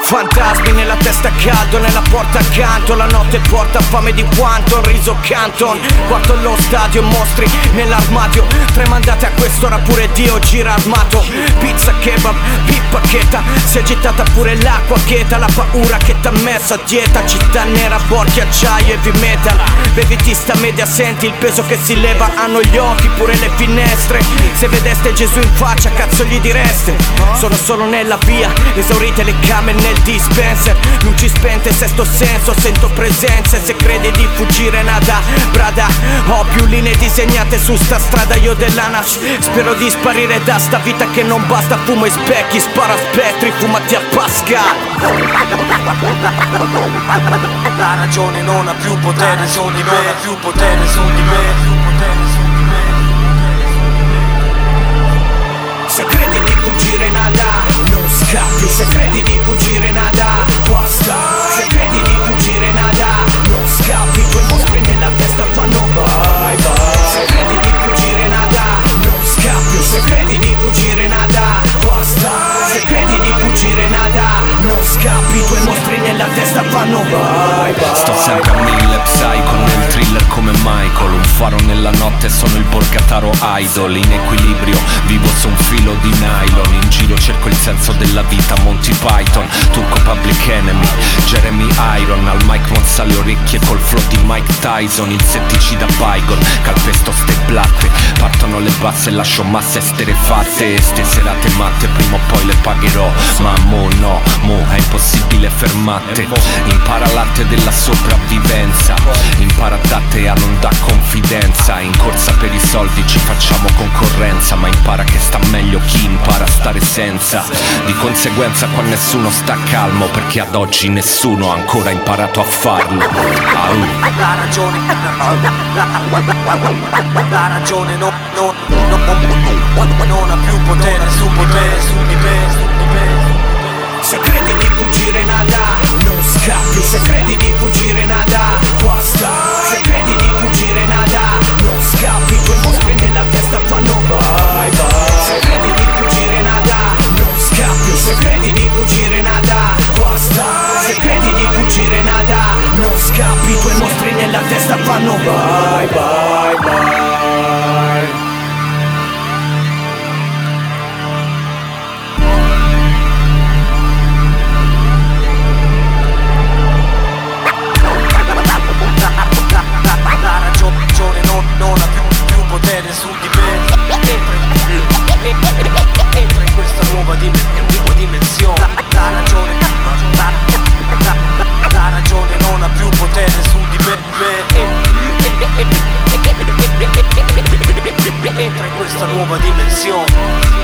Fantasmi nella testa caldo, nella porta accanto La notte porta fame di quanto, riso canton. Quanto lo stadio, mostri nell'armadio Tre mandate a quest'ora pure Dio gira armato. Pizza kebab, pippa cheta. Si è agitata pure l'acqua cheta La paura che t'ha messo a dieta. Città nera, borchi, acciaio, heavy metal Bevitista media, senti il peso che si leva. Hanno gli occhi, pure le finestre. Se vedeste Gesù in faccia, cazzo gli direste. Sono solo nella via, esaurite le camere nel dispenser. Luci spente, sesto senso, sento presenze. Se credi di fuggire nada, brada. Ho più linee disegnate su sta strada io dell'anash Spero di sparire da sta vita che non basta Fumo i specchi, spara spettri, fumati a Pasca La ragione non ha più potere su di me, più potere su di me. Se credi di fuggire nada scappi Se credi di fuggire fanno. Bye bye Sto sempre a mille psycho nel thriller come Michael. Un faro nella notte sono il borgataro idol. In equilibrio vivo su un filo di nylon senso della vita Monty Python Turco Public Enemy Jeremy Iron Al mic mozza le orecchie col flow di Mike Tyson Insetticida Bygone Calpesto ste blatte Partono le basse lascio masse esterefatte Ste serate matte prima o poi le pagherò Ma mo no, mo è impossibile fermate Impara l'arte della sopravvivenza a stare senza Di conseguenza qua nessuno sta calmo Perché ad oggi nessuno ha ancora imparato a farlo Au. La ragione La ragione no, no, no, non ha più potere su potere su di Bye bye. Entra in questa nuova dimensione.